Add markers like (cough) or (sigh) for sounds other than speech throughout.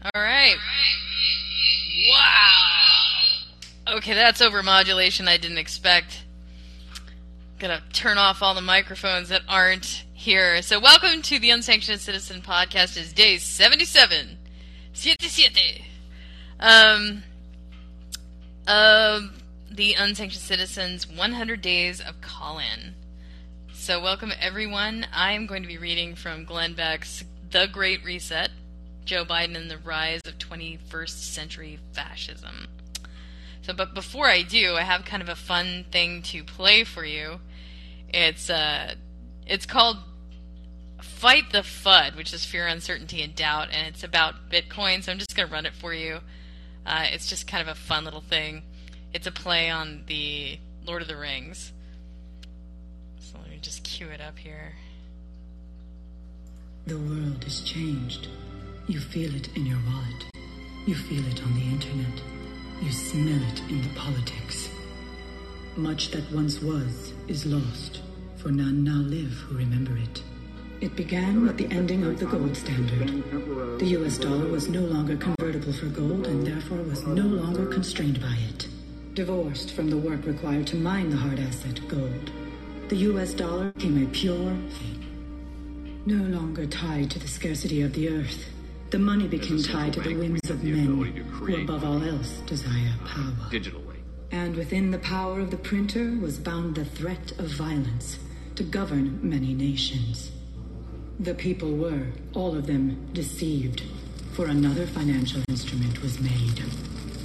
All right. Wow. Okay, that's overmodulation I didn't expect. Gonna turn off all the microphones that aren't here. So, welcome to the Unsanctioned Citizen Podcast. It's day 77. Siete siete. Um, um, the Unsanctioned Citizens 100 Days of Call In. So, welcome everyone. I am going to be reading from Glenn Beck's The Great Reset Joe Biden and the Rise of 21st Century Fascism. So, but before I do, I have kind of a fun thing to play for you. It's uh, it's called Fight the FUD, which is fear, uncertainty, and doubt, and it's about Bitcoin. So I'm just gonna run it for you. Uh, it's just kind of a fun little thing. It's a play on the Lord of the Rings. So let me just cue it up here. The world has changed. You feel it in your wallet. You feel it on the internet. You smell it in the politics. Much that once was is lost, for none now live who remember it. It began with the ending of the gold standard. The US dollar was no longer convertible for gold and therefore was no longer constrained by it. Divorced from the work required to mine the hard asset gold, the US dollar became a pure thing. No longer tied to the scarcity of the earth, the money became tied to the whims of men who, above all else, desire power. Digital way. And within the power of the printer was bound the threat of violence to govern many nations. The people were, all of them, deceived, for another financial instrument was made.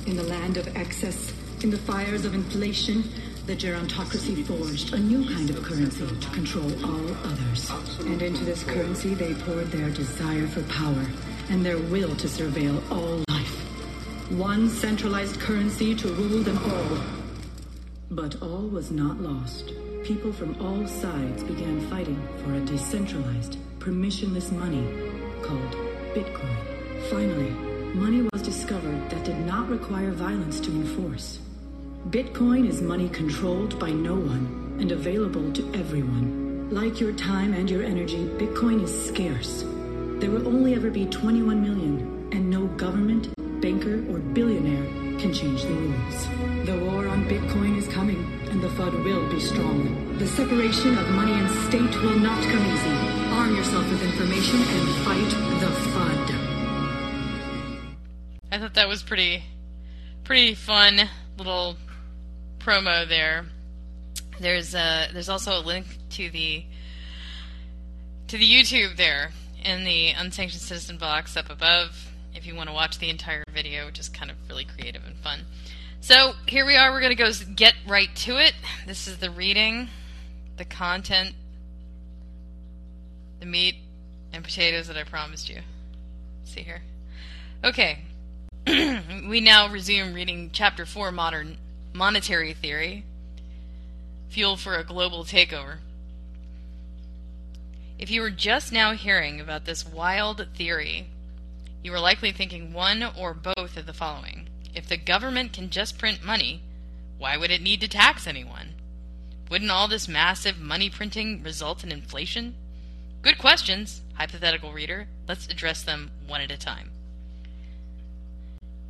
In the land of excess, in the fires of inflation, the gerontocracy forged a new kind of currency to control all others. And into this currency they poured their desire for power and their will to surveil all life. One centralized currency to rule them all. But all was not lost. People from all sides began fighting for a decentralized, permissionless money called Bitcoin. Finally, money was discovered that did not require violence to enforce. Bitcoin is money controlled by no one and available to everyone. Like your time and your energy, Bitcoin is scarce. There will only ever be 21 million, and no government, banker, or billionaire can change the rules. The war on Bitcoin is coming, and the FUD will be strong. The separation of money and state will not come easy. Arm yourself with information and fight the FUD. I thought that was pretty, pretty fun little promo there. There's a, there's also a link to the to the YouTube there in the unsanctioned citizen box up above if you want to watch the entire video, which is kind of really creative and fun. So here we are. We're going to go get right to it. This is the reading, the content, the meat and potatoes that I promised you. See here. Okay. (clears throat) we now resume reading chapter 4 modern monetary theory fuel for a global takeover if you were just now hearing about this wild theory you were likely thinking one or both of the following. If the government can just print money why would it need to tax anyone? Wouldn't all this massive money printing result in inflation? Good questions hypothetical reader. Let's address them one at a time.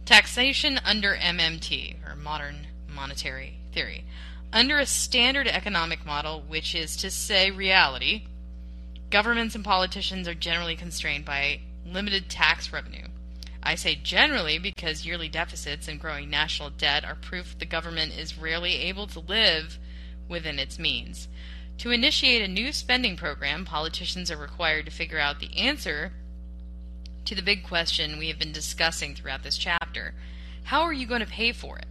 Taxation under MMT, or modern monetary theory. Under a standard economic model, which is to say reality, governments and politicians are generally constrained by limited tax revenue. I say generally because yearly deficits and growing national debt are proof the government is rarely able to live within its means. To initiate a new spending program, politicians are required to figure out the answer to the big question we have been discussing throughout this chapter how are you going to pay for it?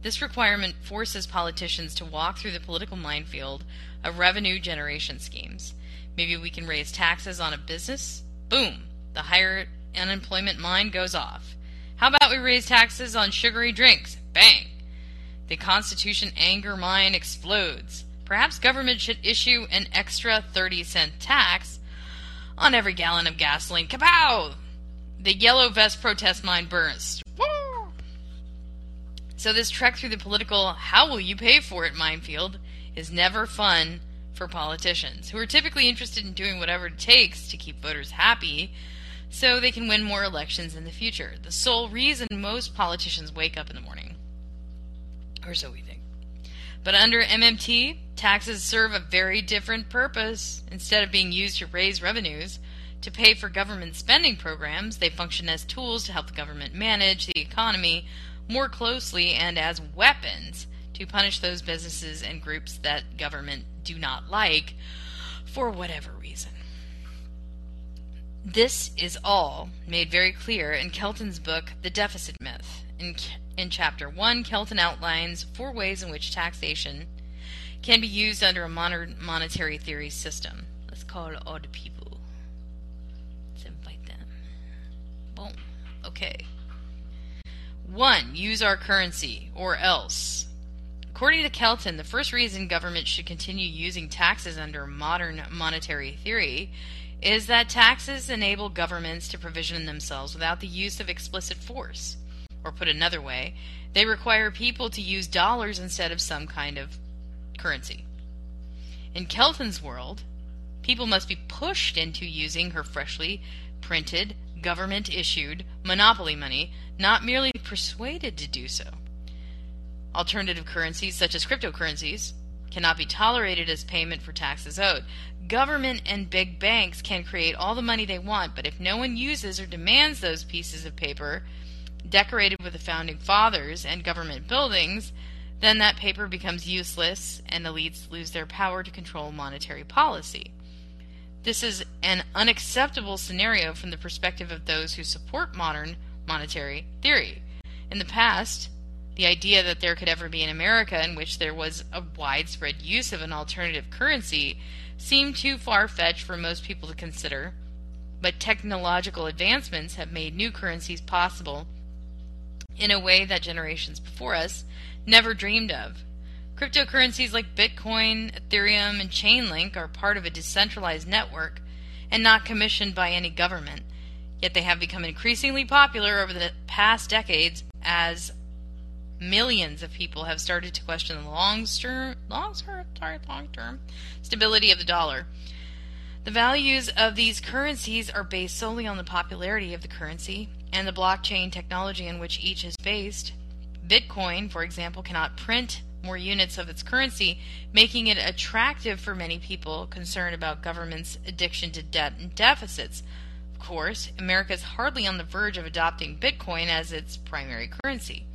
This requirement forces politicians to walk through the political minefield of revenue generation schemes. Maybe we can raise taxes on a business? Boom! The higher unemployment mine goes off. How about we raise taxes on sugary drinks? Bang! The Constitution anger mine explodes. Perhaps government should issue an extra 30 cent tax on every gallon of gasoline. Kapow! The yellow vest protest mine bursts. Woo! So this trek through the political how will you pay for it minefield is never fun for politicians, who are typically interested in doing whatever it takes to keep voters happy so they can win more elections in the future. The sole reason most politicians wake up in the morning. Or so we think. But under MMT, taxes serve a very different purpose. Instead of being used to raise revenues, to pay for government spending programs, they function as tools to help the government manage the economy more closely and as weapons to punish those businesses and groups that government do not like for whatever reason. This is all made very clear in Kelton's book, The Deficit Myth. In, in Chapter 1, Kelton outlines four ways in which taxation can be used under a modern monetary theory system. Let's call all the people. Let's invite them. Boom. Okay. 1. Use our currency, or else. According to Kelton, the first reason governments should continue using taxes under modern monetary theory is that taxes enable governments to provision themselves without the use of explicit force. Or put another way, they require people to use dollars instead of some kind of currency. In Kelton's world, people must be pushed into using her freshly printed, government issued monopoly money, not merely persuaded to do so. Alternative currencies, such as cryptocurrencies, cannot be tolerated as payment for taxes owed. Government and big banks can create all the money they want, but if no one uses or demands those pieces of paper decorated with the founding fathers and government buildings, then that paper becomes useless and elites lose their power to control monetary policy. This is an unacceptable scenario from the perspective of those who support modern monetary theory. In the past, the idea that there could ever be an America in which there was a widespread use of an alternative currency seemed too far fetched for most people to consider, but technological advancements have made new currencies possible in a way that generations before us never dreamed of. Cryptocurrencies like Bitcoin, Ethereum, and Chainlink are part of a decentralized network and not commissioned by any government. Yet they have become increasingly popular over the past decades as millions of people have started to question the long term, long term, long term stability of the dollar. The values of these currencies are based solely on the popularity of the currency and the blockchain technology in which each is based. Bitcoin, for example, cannot print more units of its currency, making it attractive for many people concerned about government's addiction to debt and deficits. Of course, America is hardly on the verge of adopting Bitcoin as its primary currency.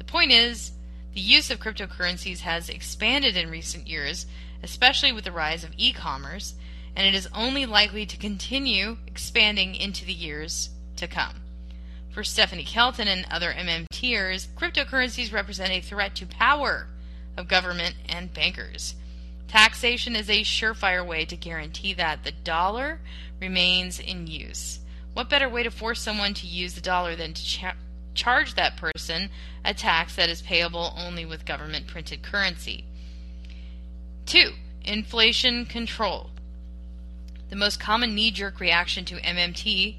The point is, the use of cryptocurrencies has expanded in recent years, especially with the rise of e commerce, and it is only likely to continue expanding into the years to come. For Stephanie Kelton and other MMTers, cryptocurrencies represent a threat to power of government and bankers. Taxation is a surefire way to guarantee that the dollar remains in use. What better way to force someone to use the dollar than to cha- charge that person a tax that is payable only with government printed currency. 2. Inflation control. The most common knee jerk reaction to MMT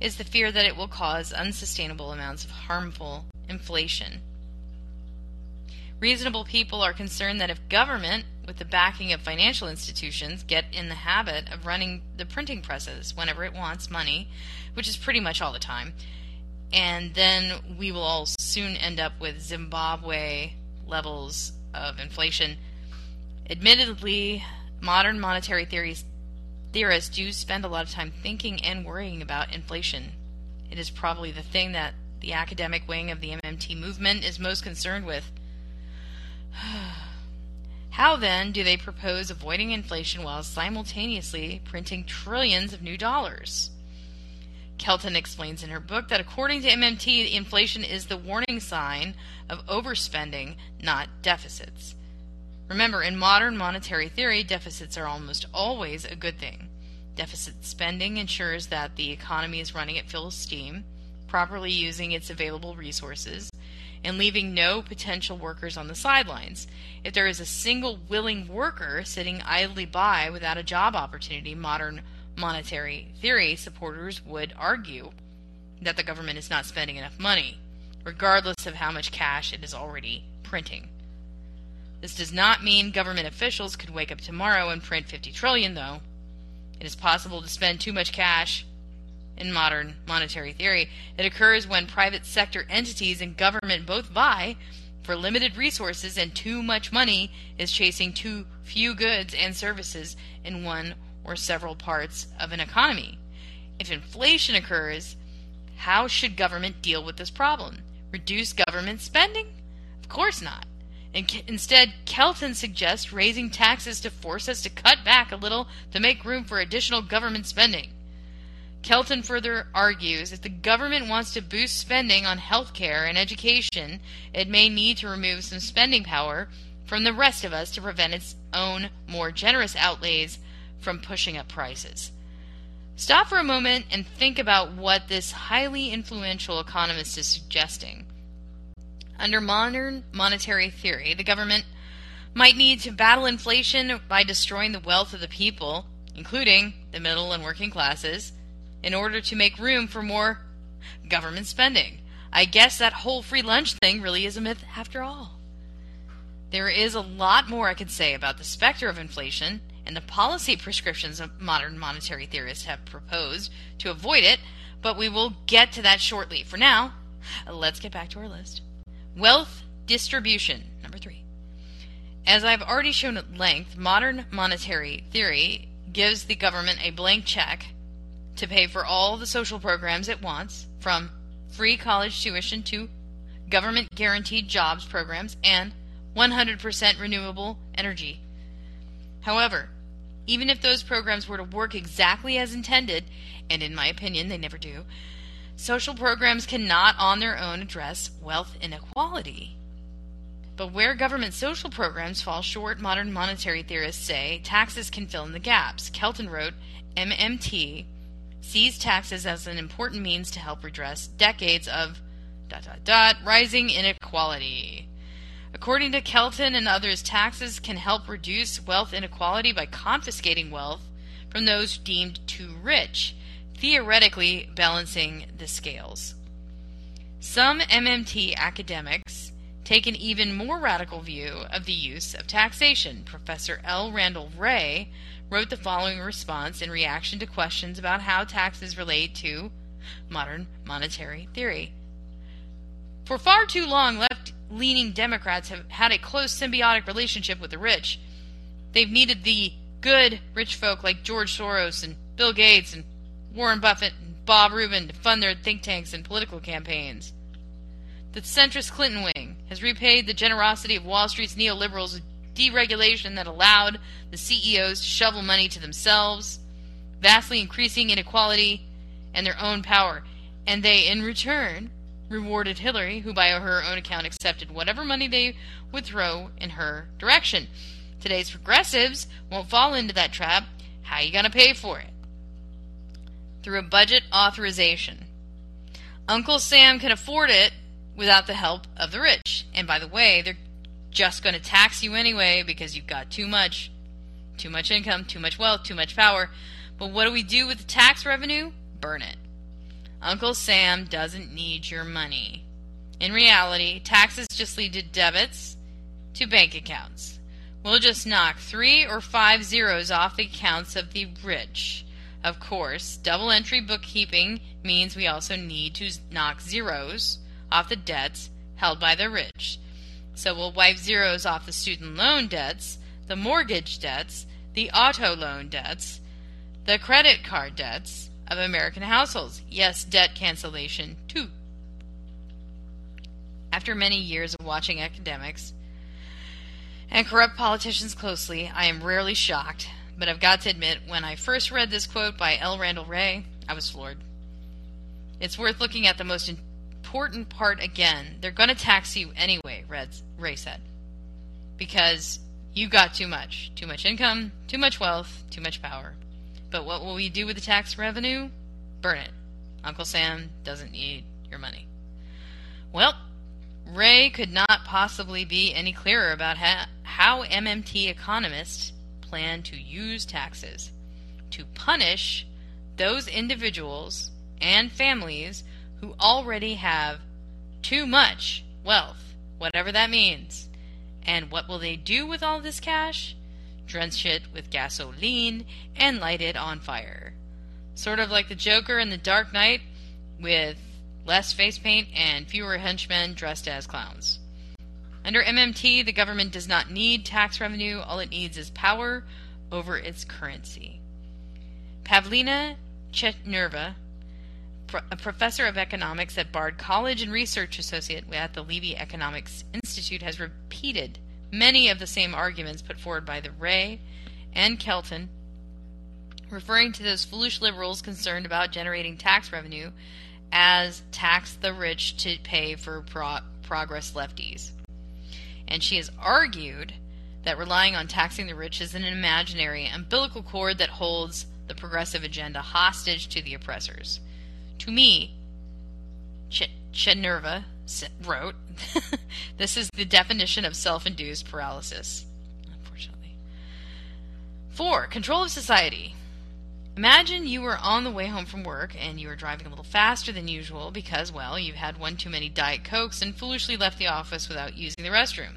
is the fear that it will cause unsustainable amounts of harmful inflation. Reasonable people are concerned that if government, with the backing of financial institutions, get in the habit of running the printing presses whenever it wants money, which is pretty much all the time, and then we will all soon end up with Zimbabwe levels of inflation. Admittedly, modern monetary theories, theorists do spend a lot of time thinking and worrying about inflation. It is probably the thing that the academic wing of the MMT movement is most concerned with. (sighs) How then do they propose avoiding inflation while simultaneously printing trillions of new dollars? Kelton explains in her book that according to MMT, inflation is the warning sign of overspending, not deficits. Remember, in modern monetary theory, deficits are almost always a good thing. Deficit spending ensures that the economy is running at full steam, properly using its available resources, and leaving no potential workers on the sidelines. If there is a single willing worker sitting idly by without a job opportunity, modern monetary theory supporters would argue that the government is not spending enough money, regardless of how much cash it is already printing. This does not mean government officials could wake up tomorrow and print 50 trillion though. It is possible to spend too much cash in modern monetary theory. It occurs when private sector entities and government both vie for limited resources and too much money is chasing too few goods and services in one or several parts of an economy. If inflation occurs, how should government deal with this problem? Reduce government spending? Of course not. Instead, Kelton suggests raising taxes to force us to cut back a little to make room for additional government spending. Kelton further argues if the government wants to boost spending on health care and education, it may need to remove some spending power from the rest of us to prevent its own more generous outlays from pushing up prices. Stop for a moment and think about what this highly influential economist is suggesting. Under modern monetary theory, the government might need to battle inflation by destroying the wealth of the people, including the middle and working classes, in order to make room for more government spending. I guess that whole free lunch thing really is a myth after all. There is a lot more I could say about the specter of inflation and the policy prescriptions modern monetary theorists have proposed to avoid it, but we will get to that shortly. For now, let's get back to our list. Wealth distribution, number three. As I've already shown at length, modern monetary theory gives the government a blank check to pay for all the social programs it wants, from free college tuition to government guaranteed jobs programs and 100% renewable energy. However, even if those programs were to work exactly as intended, and in my opinion they never do, Social programs cannot on their own address wealth inequality. But where government social programs fall short, modern monetary theorists say taxes can fill in the gaps. Kelton wrote, MMT sees taxes as an important means to help redress decades of dot dot dot rising inequality. According to Kelton and others, taxes can help reduce wealth inequality by confiscating wealth from those deemed too rich theoretically balancing the scales. Some MMT academics take an even more radical view of the use of taxation. Professor L. Randall Wray wrote the following response in reaction to questions about how taxes relate to modern monetary theory. For far too long, leaning Democrats have had a close symbiotic relationship with the rich. They've needed the good rich folk like George Soros and Bill Gates and Warren Buffett and Bob Rubin to fund their think tanks and political campaigns. The centrist Clinton wing has repaid the generosity of Wall Street's neoliberals with deregulation that allowed the CEOs to shovel money to themselves, vastly increasing inequality and their own power. And they, in return, rewarded Hillary, who by her own account accepted whatever money they would throw in her direction. Today's progressives won't fall into that trap. How are you going to pay for it? through a budget authorization. Uncle Sam can afford it without the help of the rich. And by the way, they're just going to tax you anyway because you've got too much too much income, too much wealth, too much power. But what do we do with the tax revenue? Burn it. Uncle Sam doesn't need your money. In reality, taxes just lead to debits to bank accounts. We'll just knock three or five zeros off the accounts of the rich. Of course, double entry bookkeeping means we also need to knock zeros off the debts held by the rich. So we'll wipe zeros off the student loan debts, the mortgage debts, the auto loan debts, the credit card debts of American households. Yes, debt cancellation too. After many years of watching academics and corrupt politicians closely, I am rarely shocked but I've got to admit, when I first read this quote by L. Randall Wray, I was floored. It's worth looking at the most important part again. They're going to tax you anyway, Wray said, because you got too much. Too much income, too much wealth, too much power. But what will we do with the tax revenue? Burn it. Uncle Sam doesn't need your money. Well, Wray could not possibly be any clearer about how MMT economists plan to use taxes to punish those individuals and families who already have too much wealth, whatever that means. And what will they do with all this cash? Drench it with gasoline and light it on fire. Sort of like the Joker in The Dark Knight, with less face paint and fewer henchmen dressed as clowns. Under MMT, the government does not need tax revenue, all it needs is power over its currency. Pavlina Tcherneva, a professor of economics at Bard College and research associate at the Levy Economics Institute, has repeated many of the same arguments put forward by the Wray and Kelton, referring to those foolish liberals concerned about generating tax revenue as tax the rich to pay for pro- progress lefties. And she has argued that relying on taxing the rich is an imaginary umbilical cord that holds the progressive agenda hostage to the oppressors. To me, Ch- Tcherneva wrote, (laughs) this is the definition of self induced paralysis, unfortunately. Four, control of society. Imagine you were on the way home from work and you were driving a little faster than usual because, well, you've had one too many Diet Cokes and foolishly left the office without using the restroom.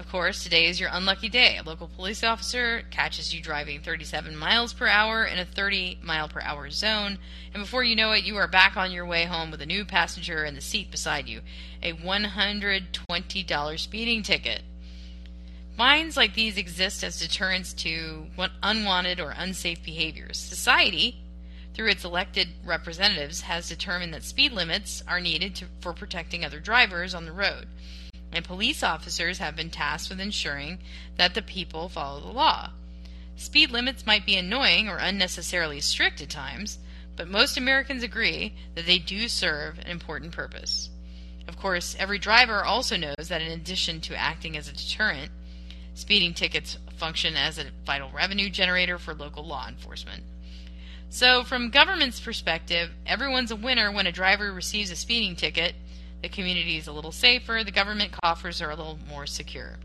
Of course, today is your unlucky day. A local police officer catches you driving 37 miles per hour in a 30 mile per hour zone, and before you know it, you are back on your way home with a new passenger in the seat beside you. A $120 speeding ticket. Fines like these exist as deterrents to unwanted or unsafe behaviors. Society, through its elected representatives, has determined that speed limits are needed to, for protecting other drivers on the road. And police officers have been tasked with ensuring that the people follow the law. Speed limits might be annoying or unnecessarily strict at times, but most Americans agree that they do serve an important purpose. Of course, every driver also knows that in addition to acting as a deterrent, Speeding tickets function as a vital revenue generator for local law enforcement. So, from government's perspective, everyone's a winner when a driver receives a speeding ticket. The community is a little safer, the government coffers are a little more secure.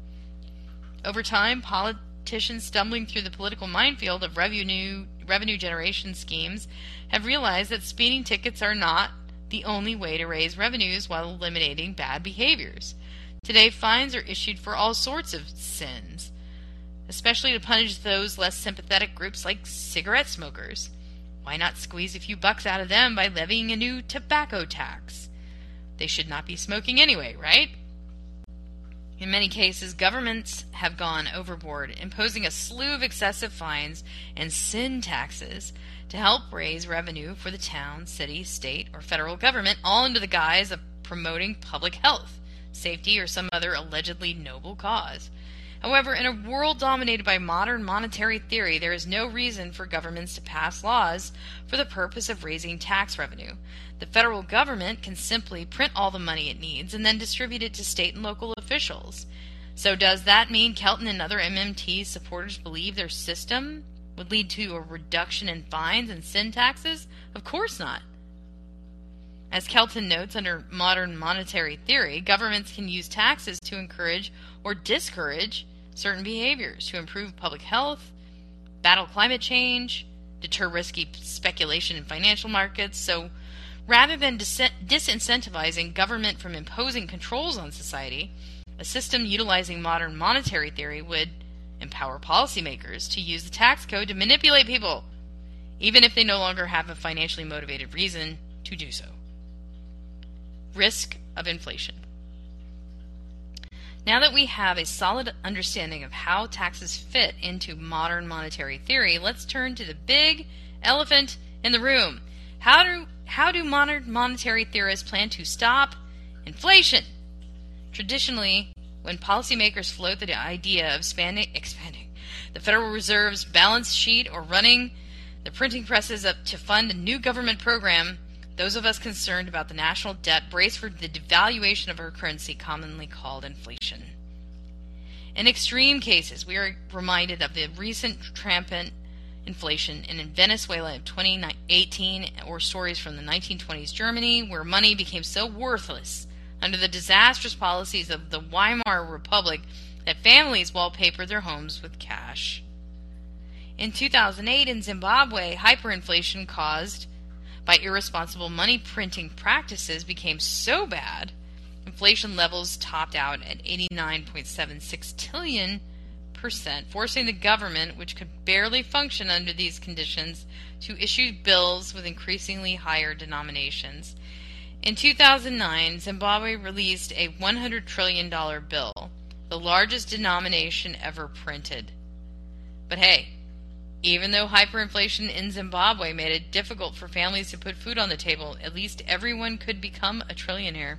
Over time, politicians stumbling through the political minefield of revenue revenue generation schemes have realized that speeding tickets are not the only way to raise revenues while eliminating bad behaviors. Today, fines are issued for all sorts of sins, especially to punish those less sympathetic groups like cigarette smokers. Why not squeeze a few bucks out of them by levying a new tobacco tax? They should not be smoking anyway, right? In many cases, governments have gone overboard, imposing a slew of excessive fines and sin taxes to help raise revenue for the town, city, state, or federal government, all under the guise of promoting public health safety, or some other allegedly noble cause. However, in a world dominated by modern monetary theory, there is no reason for governments to pass laws for the purpose of raising tax revenue. The federal government can simply print all the money it needs and then distribute it to state and local officials. So, does that mean Kelton and other MMT supporters believe their system would lead to a reduction in fines and sin taxes? Of course not. As Kelton notes, under modern monetary theory, governments can use taxes to encourage or discourage certain behaviors to improve public health, battle climate change, deter risky speculation in financial markets. So, rather than dis- disincentivizing government from imposing controls on society, a system utilizing modern monetary theory would empower policymakers to use the tax code to manipulate people, even if they no longer have a financially motivated reason to do so risk of inflation. Now that we have a solid understanding of how taxes fit into modern monetary theory, let's turn to the big elephant in the room. How do how do modern monetary theorists plan to stop inflation? Traditionally, when policymakers float the idea of expanding, expanding the Federal Reserve's balance sheet or running the printing presses up to fund a new government program, those of us concerned about the national debt brace for the devaluation of our currency, commonly called inflation. In extreme cases, we are reminded of the recent rampant inflation in Venezuela in 2018 or stories from the 1920s Germany, where money became so worthless under the disastrous policies of the Weimar Republic that families wallpapered their homes with cash. In 2008 in Zimbabwe, hyperinflation caused by irresponsible money printing practices became so bad, inflation levels topped out at 89.76 trillion 5%, forcing the government, which could barely function under these conditions, to issue bills with increasingly higher denominations. In 2009, Zimbabwe released a $100 trillion bill, the largest denomination ever printed. But hey, even though hyperinflation in Zimbabwe made it difficult for families to put food on the table, at least everyone could become a trillionaire.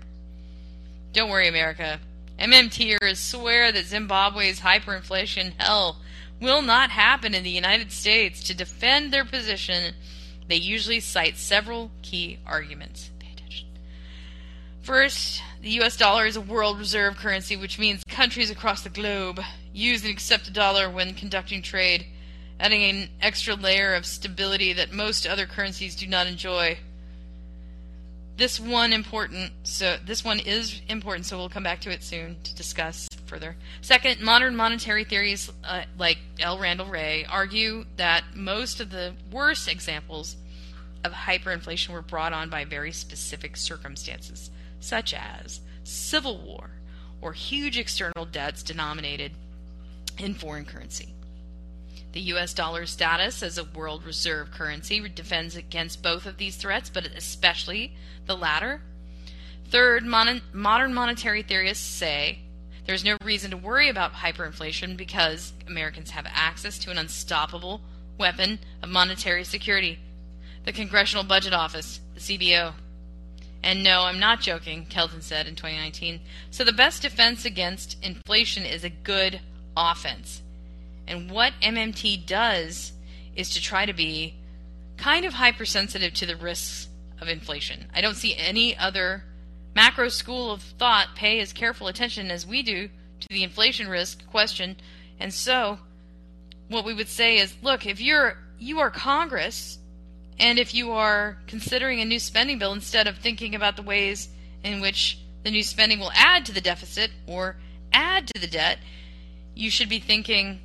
Don't worry, America. MMTers swear that Zimbabwe's hyperinflation hell will not happen in the United States. To defend their position, they usually cite several key arguments. First, the US dollar is a world reserve currency, which means countries across the globe use and accept the dollar when conducting trade, adding an extra layer of stability that most other currencies do not enjoy. This one important so this one is important so we'll come back to it soon to discuss further. Second modern monetary theories uh, like l. Randall Wray argue that most of the worst examples of hyperinflation were brought on by very specific circumstances such as civil war or huge external debts denominated in foreign currency the US dollar's status as a world reserve currency defends against both of these threats, but especially the latter. Third, mon- modern monetary theorists say there's no reason to worry about hyperinflation because Americans have access to an unstoppable weapon of monetary security the Congressional Budget Office, the CBO. And no, I'm not joking, Kelton said in 2019. So the best defense against inflation is a good offense. And what MMT does is to try to be kind of hypersensitive to the risks of inflation. I don't see any other macro school of thought pay as careful attention as we do to the inflation risk question. And so what we would say is look, if you're you are Congress and if you are considering a new spending bill instead of thinking about the ways in which the new spending will add to the deficit or add to the debt, you should be thinking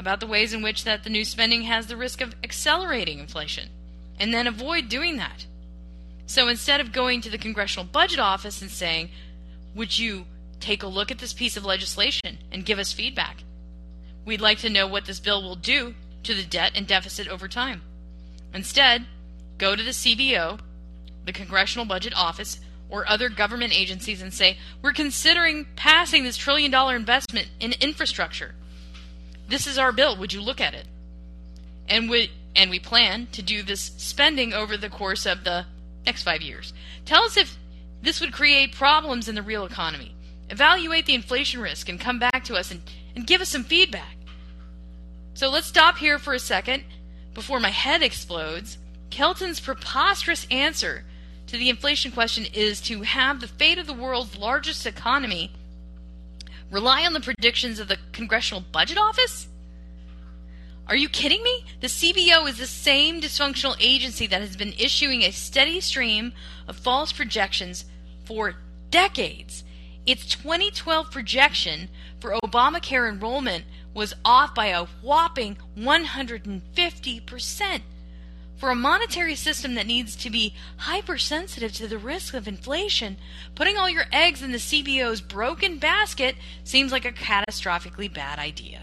about the ways in which that the new spending has the risk of accelerating inflation and then avoid doing that. So instead of going to the Congressional Budget Office and saying, "Would you take a look at this piece of legislation and give us feedback? We'd like to know what this bill will do to the debt and deficit over time." Instead, go to the CBO, the Congressional Budget Office, or other government agencies and say, "We're considering passing this trillion dollar investment in infrastructure this is our bill. Would you look at it? And we and we plan to do this spending over the course of the next five years. Tell us if this would create problems in the real economy. Evaluate the inflation risk and come back to us and, and give us some feedback. So let's stop here for a second before my head explodes. Kelton's preposterous answer to the inflation question is to have the fate of the world's largest economy Rely on the predictions of the Congressional Budget Office? Are you kidding me? The CBO is the same dysfunctional agency that has been issuing a steady stream of false projections for decades. Its 2012 projection for Obamacare enrollment was off by a whopping 150%. For a monetary system that needs to be hypersensitive to the risk of inflation, putting all your eggs in the CBO's broken basket seems like a catastrophically bad idea.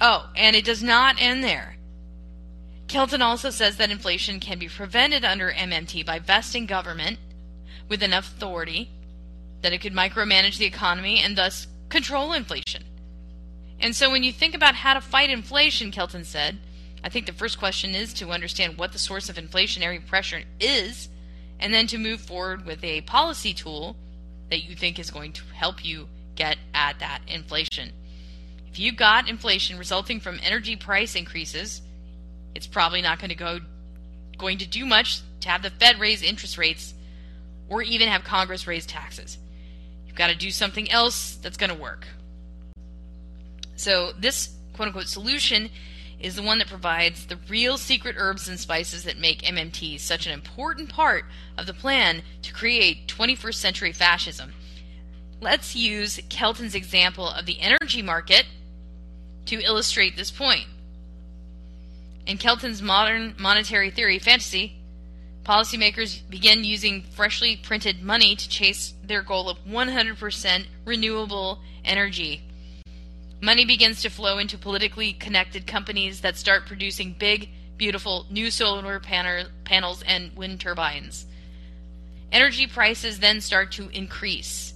Oh, and it does not end there. Kelton also says that inflation can be prevented under MMT by vesting government with enough authority that it could micromanage the economy and thus control inflation. And so when you think about how to fight inflation, Kelton said, I think the first question is to understand what the source of inflationary pressure is, and then to move forward with a policy tool that you think is going to help you get at that inflation. If you got inflation resulting from energy price increases, it's probably not going to go going to do much to have the Fed raise interest rates or even have Congress raise taxes. You've got to do something else that's going to work. So this quote unquote solution is the one that provides the real secret herbs and spices that make MMT such an important part of the plan to create 21st century fascism. Let's use Kelton's example of the energy market to illustrate this point. In Kelton's modern monetary theory fantasy, policymakers begin using freshly printed money to chase their goal of 100% renewable energy Money begins to flow into politically connected companies that start producing big, beautiful new solar panels and wind turbines. Energy prices then start to increase.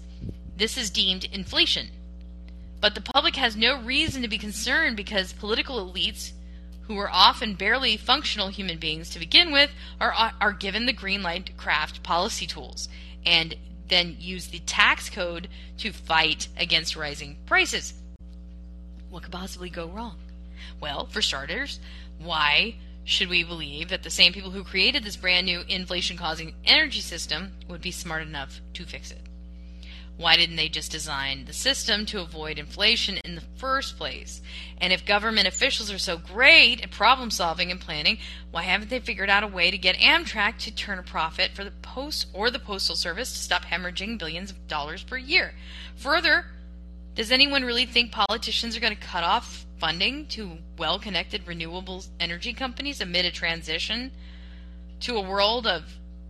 This is deemed inflation. But the public has no reason to be concerned because political elites, who are often barely functional human beings to begin with, are, are given the green light to craft policy tools and then use the tax code to fight against rising prices. What could possibly go wrong? Well, for starters, why should we believe that the same people who created this brand new inflation causing energy system would be smart enough to fix it? Why didn't they just design the system to avoid inflation in the first place? And if government officials are so great at problem solving and planning, why haven't they figured out a way to get Amtrak to turn a profit for the post or the postal service to stop hemorrhaging billions of dollars per year? Further, does anyone really think politicians are going to cut off funding to well connected renewable energy companies amid a transition to a world of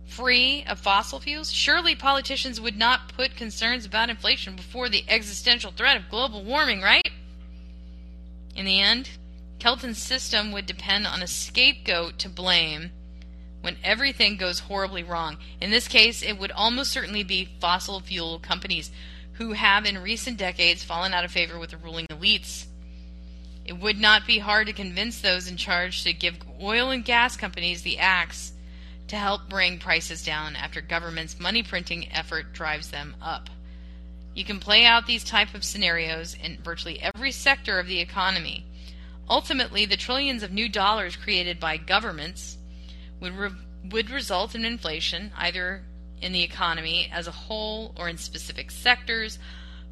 free of fossil fuels? Surely politicians would not put concerns about inflation before the existential threat of global warming, right? In the end, Kelton's system would depend on a scapegoat to blame when everything goes horribly wrong. In this case, it would almost certainly be fossil fuel companies who have in recent decades fallen out of favor with the ruling elites. It would not be hard to convince those in charge to give oil and gas companies the axe to help bring prices down after government's money printing effort drives them up. You can play out these type of scenarios in virtually every sector of the economy. Ultimately, the trillions of new dollars created by governments would re- would result in inflation either in the economy as a whole or in specific sectors,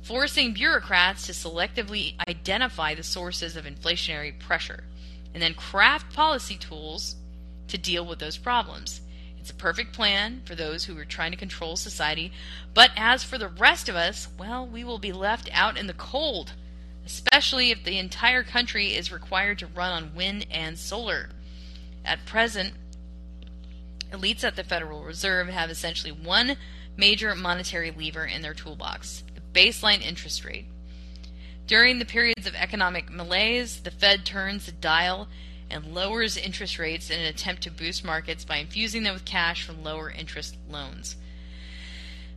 forcing bureaucrats to selectively identify the sources of inflationary pressure and then craft policy tools to deal with those problems. It's a perfect plan for those who are trying to control society, but as for the rest of us, well, we will be left out in the cold, especially if the entire country is required to run on wind and solar. At present, elites at the Federal Reserve have essentially one major monetary lever in their toolbox the baseline interest rate. During the periods of economic malaise, the Fed turns the dial and lowers interest rates in an attempt to boost markets by infusing them with cash from lower interest loans.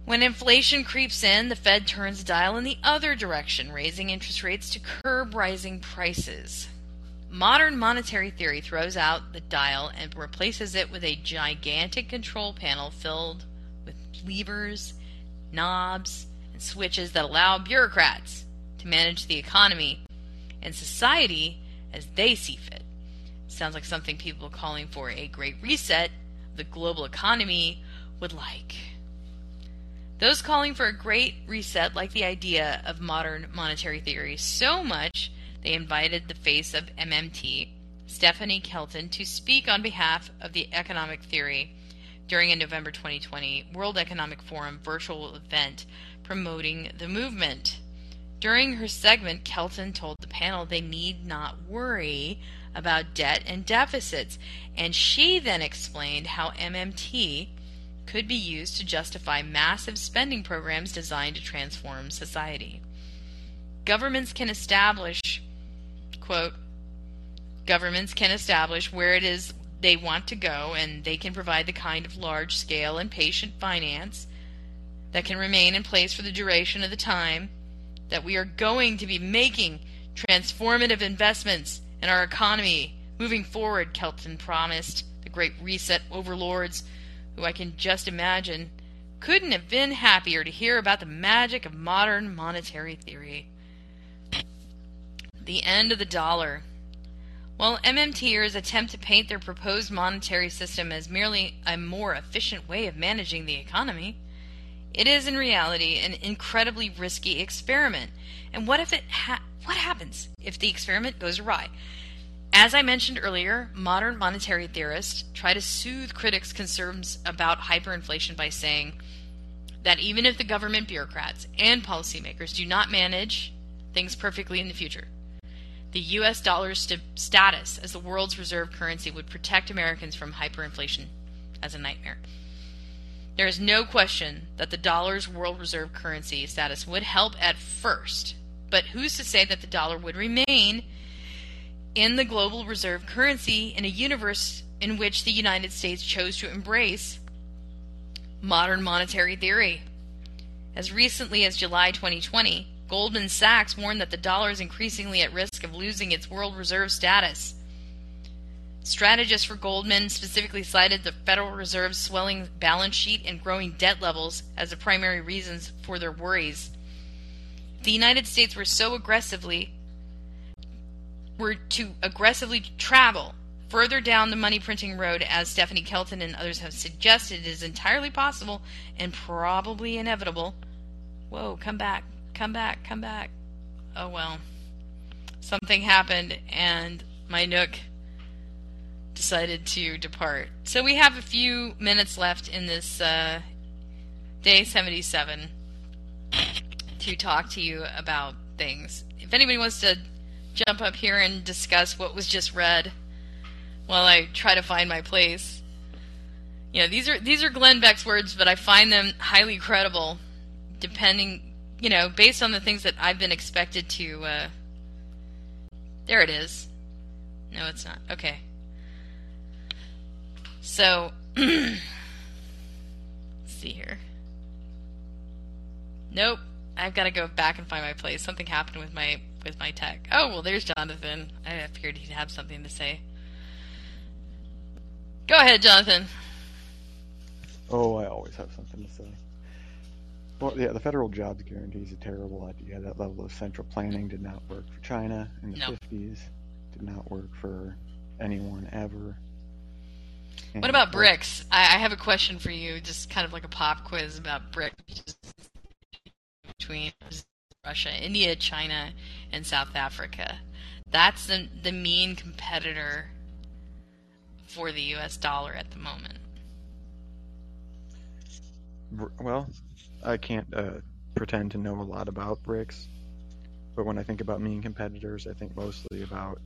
When inflation creeps in, the Fed turns the dial in the other direction, raising interest rates to curb rising prices. Modern monetary theory throws out the dial and replaces it with a gigantic control panel filled with levers, knobs, and switches that allow bureaucrats to manage the economy and society as they see fit. Sounds like something people calling for a great reset of the global economy would like. Those calling for a great reset like the idea of modern monetary theory so much they invited the face of MMT, Stephanie Kelton, to speak on behalf of the economic theory during a November 2020 World Economic Forum virtual event promoting the movement. During her segment, Kelton told the panel they need not worry about debt and deficits. And she then explained how MMT could be used to justify massive spending programs designed to transform society. Governments can establish, quote, governments can establish where it is they want to go, and they can provide the kind of large scale and patient finance that can remain in place for the duration of the time that we are going to be making transformative investments in our economy moving forward, Kelton promised the great reset overlords, who I can just imagine couldn't have been happier to hear about the magic of modern monetary theory. The end of the dollar. While MMTers attempt to paint their proposed monetary system as merely a more efficient way of managing the economy, it is in reality an incredibly risky experiment. And what if it ha- what happens if the experiment goes awry? As I mentioned earlier, modern monetary theorists try to soothe critics' concerns about hyperinflation by saying that even if the government bureaucrats and policymakers do not manage things perfectly in the future, the US dollar's st- status as the world's reserve currency would protect Americans from hyperinflation as a nightmare. There is no question that the dollar's world reserve currency status would help at first But who's to say that the dollar would remain in the global reserve currency in a universe in which the United States chose to embrace modern monetary theory? As recently as July 2020, Goldman Sachs warned that the dollar is increasingly at risk of losing its world reserve status. Strategists for Goldman specifically cited the Federal Reserve's swelling balance sheet and growing debt levels as the primary reasons for their worries. The United States were so aggressively were to aggressively travel further down the money printing road as Stephanie Kelton and others have suggested it is entirely possible and probably inevitable. Whoa, come back, come back, come back. Oh well. Something happened and my Nook decided to depart. So we have a few minutes left in this uh, day 77 to talk to you about things. If anybody wants to jump up here and discuss what was just read while I try to find my place. You know, these are these are Glenn Beck's words, but I find them highly credible, depending, you know, based on the things that I've been expected to. Uh, there it is. No, it's not. Okay. So, (clears throat) let's see here. Nope. I've got to go back and find my place. Something happened with my with my tech. Oh well, there's Jonathan. I figured he'd have something to say. Go ahead, Jonathan. Oh, I always have something to say. Well, yeah, the federal jobs guarantee is a terrible idea. That level of central planning did not work for China in the No. 50s. Did not work for anyone ever. And What about BRICS? I, I have a question for you, just kind of like a pop quiz about BRICS between Russia, India, China, and South Africa. That's the the main competitor for the U.S. dollar at the moment. Well, I can't uh, pretend to know a lot about BRICS, but when I think about mean competitors, I think mostly about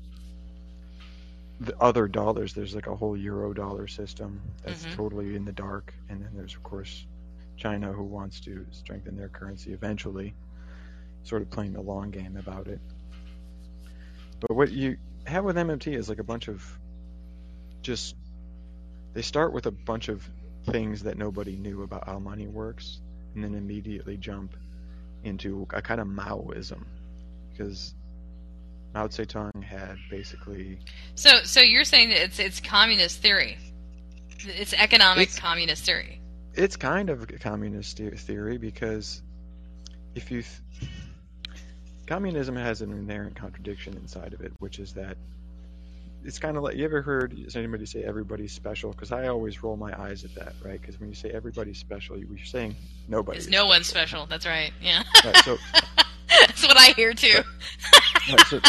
the other dollars. There's like a whole euro dollar system that's Mhm. totally in the dark, and then there's of course China who wants to strengthen their currency eventually, sort of playing the long game about it. But what you have with MMT is like a bunch of just they start with a bunch of things that nobody knew about how money works, and then immediately jump into a kind of Maoism, because Mao Zedong had basically So, so you're saying that it's it's communist theory? It's economic It's- communist theory. it's kind of a communist theory because if you th- communism has an inherent contradiction inside of it, which is that it's kind of like you ever heard anybody say everybody's special? Because I always roll my eyes at that, right? Because when you say everybody's special, you- you're saying nobody. Is no one special? That's right. Yeah, Right, so (laughs) that's what I hear too. Right, so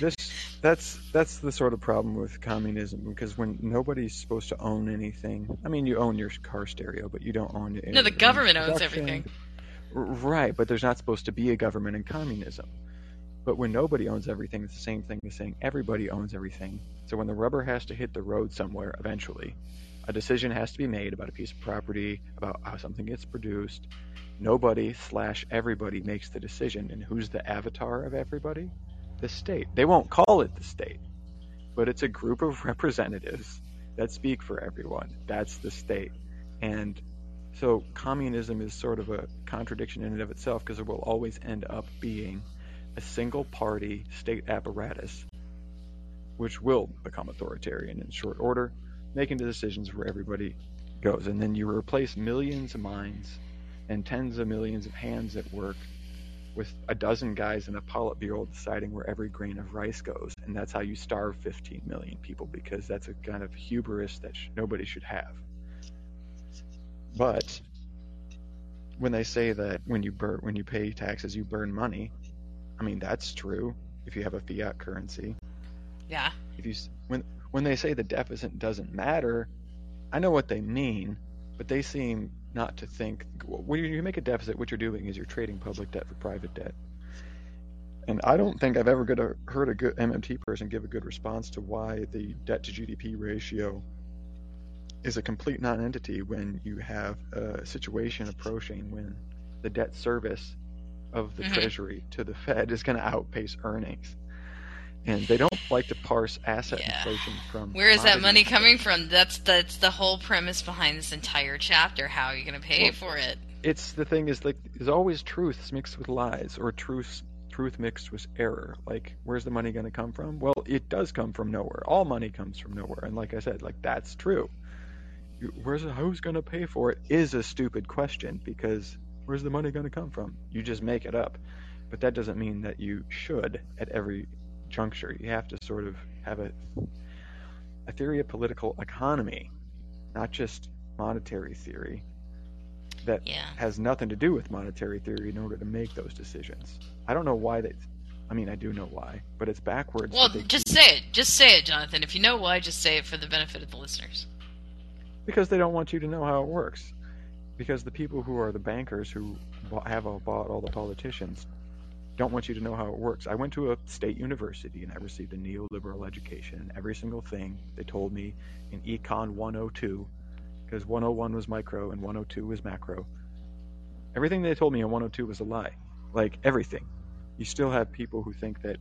this that's that's the sort of problem with communism because when nobody's supposed to own anything, I mean, you own your car stereo, but you don't own it. No, the government owns everything. Right, but there's not supposed to be a government in communism. But when nobody owns everything, it's the same thing as saying everybody owns everything. So when the rubber has to hit the road somewhere eventually, a decision has to be made about a piece of property, about how something gets produced. Nobody slash everybody makes the decision. And who's the avatar of everybody? The state. They won't call it the state, but it's a group of (laughs) representatives that speak for everyone. That's the state. And so communism is sort of a contradiction in and of itself because it will always end up being a single party state apparatus which will become authoritarian in short order, making the decisions where everybody goes. And then you replace millions of minds and tens of millions of hands at work with a dozen guys in a Politburo deciding where every grain of rice goes. And that's how you starve 15 million people because that's a kind of hubris that sh- nobody should have. But when they say that when you burn, when you pay taxes, you burn money, I mean that's true if you have a fiat currency. Yeah. If you when when they say the deficit doesn't matter, I know what they mean, but they seem not to think when you make a deficit, what you're doing is you're trading public debt for private debt. And I don't think I've ever got a, heard a good MMT person give a good response to why the debt to GDP ratio is a complete non-entity when you have a situation approaching when the debt service of the Mhm. Treasury to the Fed is going to outpace earnings. And they don't like to parse asset Yeah. inflation from. Where is that money inflation. coming from? That's that's the whole premise behind this entire chapter. How are you going to pay Well, for it? It's the thing is like there's always truths mixed with lies or truths truth mixed with error. Like where's the money going to come from? Well, it does come from nowhere. All money comes from nowhere. And like I said, like that's true. Where's who's going to pay for it is a stupid question because where's the money going to come from? You just make it up. But that doesn't mean that you should at every juncture. You have to sort of have a a theory of political economy, not just monetary theory that Yeah. has nothing to do with monetary theory in order to make those decisions. I don't know why they. I mean, I do know why, but it's backwards. Well, just keep- say it. Just say it, Jonathan. If you know why, just say it for the benefit of the listeners. because they don't want you to know how it works. Because the people who are the bankers who have bought all the politicians don't want you to know how it works. I went to a state university and I received a neoliberal education. And every single thing they told me in Econ 102, because 101 was micro and 102 was macro, everything they told me in 102 was a lie. Like everything. You still have people who think that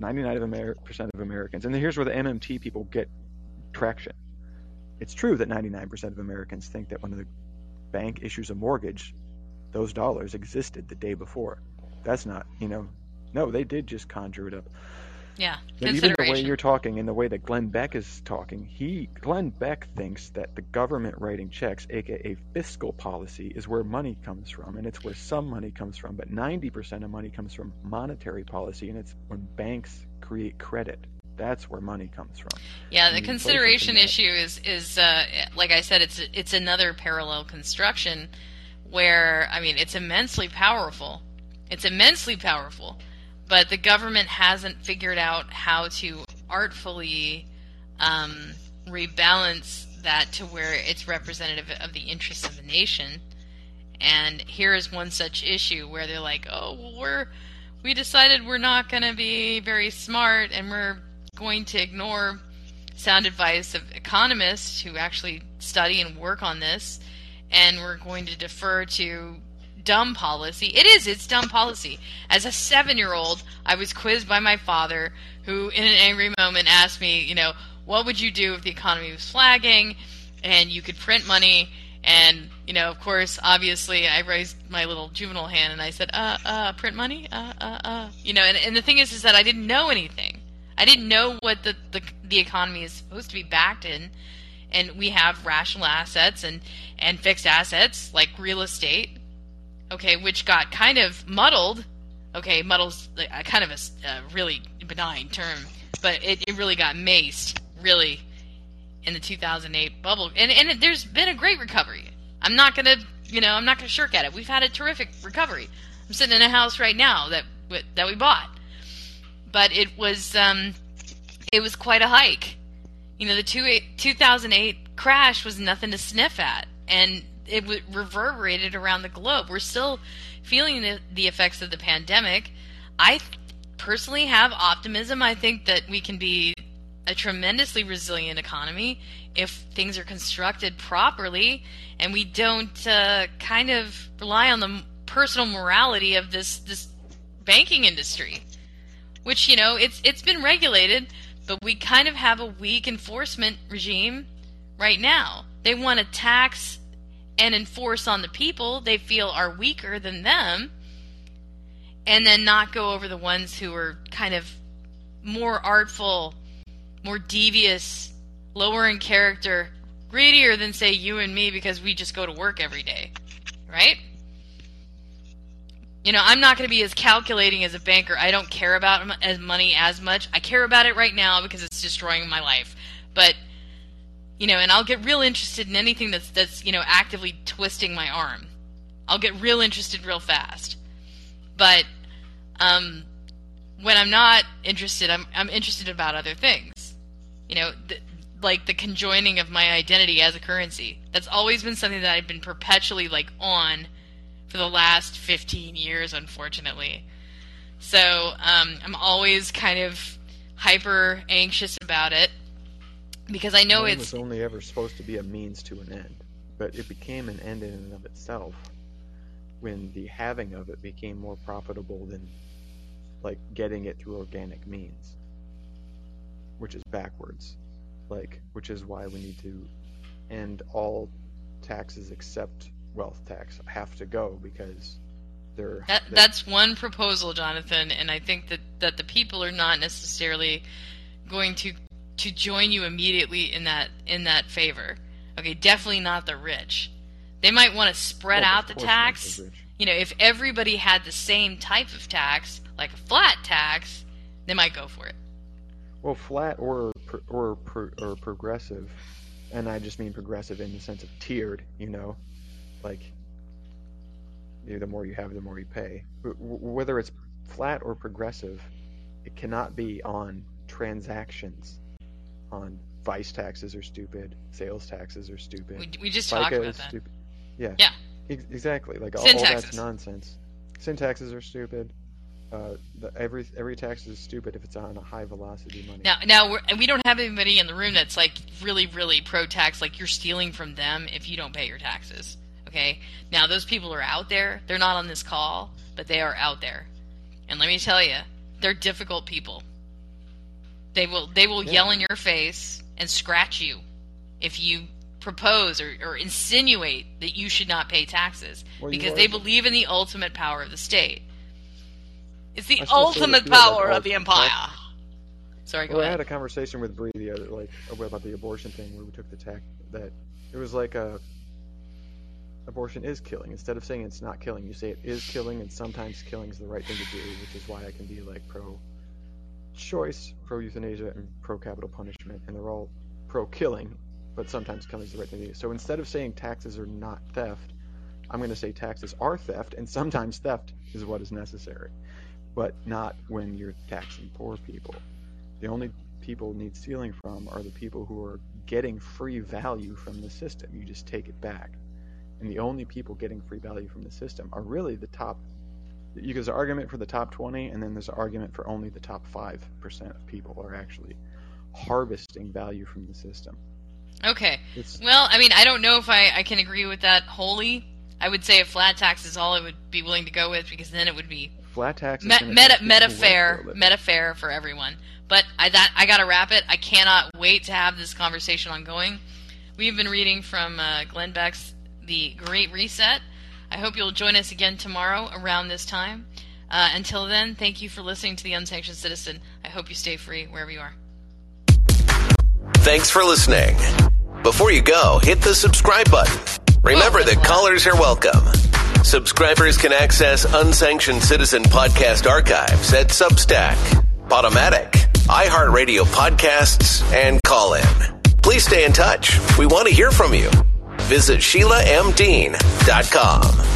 99% of, Amer- of Americans, and here's where the MMT people get traction. It's true that 99% of Americans think that when the bank issues a mortgage, those dollars existed the day before. That's not, you know, no, they did just conjure it up. Yeah. Even the way you're talking and the way that Glenn Beck is talking, he Glenn Beck thinks that the government writing checks, aka fiscal policy, is where money comes from, and it's where some money comes from. But 90% of money comes from monetary policy, and it's when banks create credit. That's where money comes from. Yeah, the the consideration issue is is uh, like I said, it's it's another parallel construction where I mean it's immensely powerful. It's immensely powerful, but the government hasn't figured out how to artfully um, rebalance that to where it's representative of the interests of the nation. And here is one such issue where they're like, "Oh, well, we're we decided we're not going to be very smart, and we're going to ignore sound advice of economists who actually study and work on this, and we're going to defer to dumb policy. It is, it's dumb policy. As a seven year old, I was quizzed by my father, who in an angry moment asked me, you know, what would you do if the economy was flagging and you could print money? And, you know, of course, obviously, I raised my little juvenile hand and I said, uh, uh, print money? Uh, uh, uh. You know, and, and the thing is, is that I didn't know anything. I didn't know what the, the, the economy is supposed to be backed in. And we have rational assets and, and fixed assets like real estate, okay, which got kind of muddled. Okay, muddles like, uh, kind of a a really benign term, but it, it really got maced, really, in the 2008 bubble. And, and it, there's been a great recovery. I'm not to, you know, I'm not to shirk at it. We've had a terrific recovery. I'm sitting in a house right now that that we bought, but it was um, it was quite a hike. You know, the two eight, 2008 crash was nothing to sniff at, and it w- reverberated around the globe. We're still feeling the, the effects of the pandemic. I th- personally have optimism. I think that we can be a tremendously resilient economy if things are constructed properly and we don't uh, kind of rely on the personal morality of this this banking industry which you know it's it's been regulated but we kind of have a weak enforcement regime right now they want to tax and enforce on the people they feel are weaker than them and then not go over the ones who are kind of more artful more devious, lower in character, greedier than say you and me because we just go to work every day, right? You know, I'm not going to be as calculating as a banker. I don't care about as money as much. I care about it right now because it's destroying my life. But you know, and I'll get real interested in anything that's that's you know actively twisting my arm. I'll get real interested real fast. But um, when I'm not interested, I'm I'm interested about other things. You know, like the conjoining of my identity as a currency. That's always been something that I've been perpetually like on for the last 15 years, unfortunately. So um, I'm always kind of hyper anxious about it because I know Money it's was only ever supposed to be a means to an end, but it became an end in and of itself when the having of it became more profitable than like getting it through organic means, which is backwards. Like, which is why we need to end all taxes except wealth tax have to go because they're, That, they're that's one proposal, Jonathan, and I think that, that the people are not necessarily going to to join you immediately in that in that favor. Okay, definitely not the rich. They might want to spread well, out the tax. the. You know, if everybody had the same type of tax, like a flat tax, they might go for it. Well, flat or or or progressive, and I just mean progressive in the sense of tiered. You know, like the more you have, the more you pay. Whether it's flat or progressive, it cannot be on transactions. On vice taxes are stupid. Sales taxes are stupid. We, we just talked FICA about is that. stupid. Yeah. Yeah. Ex- exactly. Like all, all that's nonsense. Sin taxes are stupid. Uh, the, every every tax is stupid if it's on a high velocity money. Now, now we're, and we don't have anybody in the room that's like really, really pro tax. Like you're stealing from them if you don't pay your taxes. Okay. Now those people are out there. They're not on this call, but they are out there. And let me tell you, they're difficult people. They will they will Yeah. yell in your face and scratch you if you propose or, or insinuate that you should not pay taxes Well, because they believe in the ultimate power of the state. It's the I still sort of ultimate like power of the tax- empire. Sorry, go Well, I had a conversation with Bree the other, like about the abortion thing where we took the tack that it was like a abortion is killing. Instead of saying it's not killing, you say it is killing, and sometimes killing is the right thing to do, which is why I can be like pro choice, pro euthanasia, and pro capital punishment, and they're all pro killing, but sometimes killing is the right thing to do. So instead of saying taxes are not theft, I'm going to say taxes are theft, and sometimes theft is what is necessary, but not when you're taxing poor people. The only people need stealing from are the people who are getting free value from the system. You just take it back. And the only people getting free value from the system are really the top. There's an argument for the top 20, and then there's an argument for only the top 5% of people are actually harvesting value from the system. Okay. It's Well, I mean, I don't know if I, I can agree with that wholly. I would say a flat tax is all I would be willing to go with because then it would be flat tax. me- meta meta fair for a living. meta fair for everyone. But I that I gotta wrap it. I cannot wait to have this conversation ongoing. We've been reading from uh, Glenn Beck's The Great Reset. I hope you'll join us again tomorrow around this time. Uh, until then, thank you for listening to the Unsanctioned Citizen. I hope you stay free wherever you are. Thanks for listening. Before you go, hit the subscribe button. Remember that callers are welcome. Subscribers can access Unsanctioned Citizen podcast archives at Substack, Podomatic, iHeartRadio podcasts, and call in. Please stay in touch. We want to hear from you. Visit SheilaMDean.com.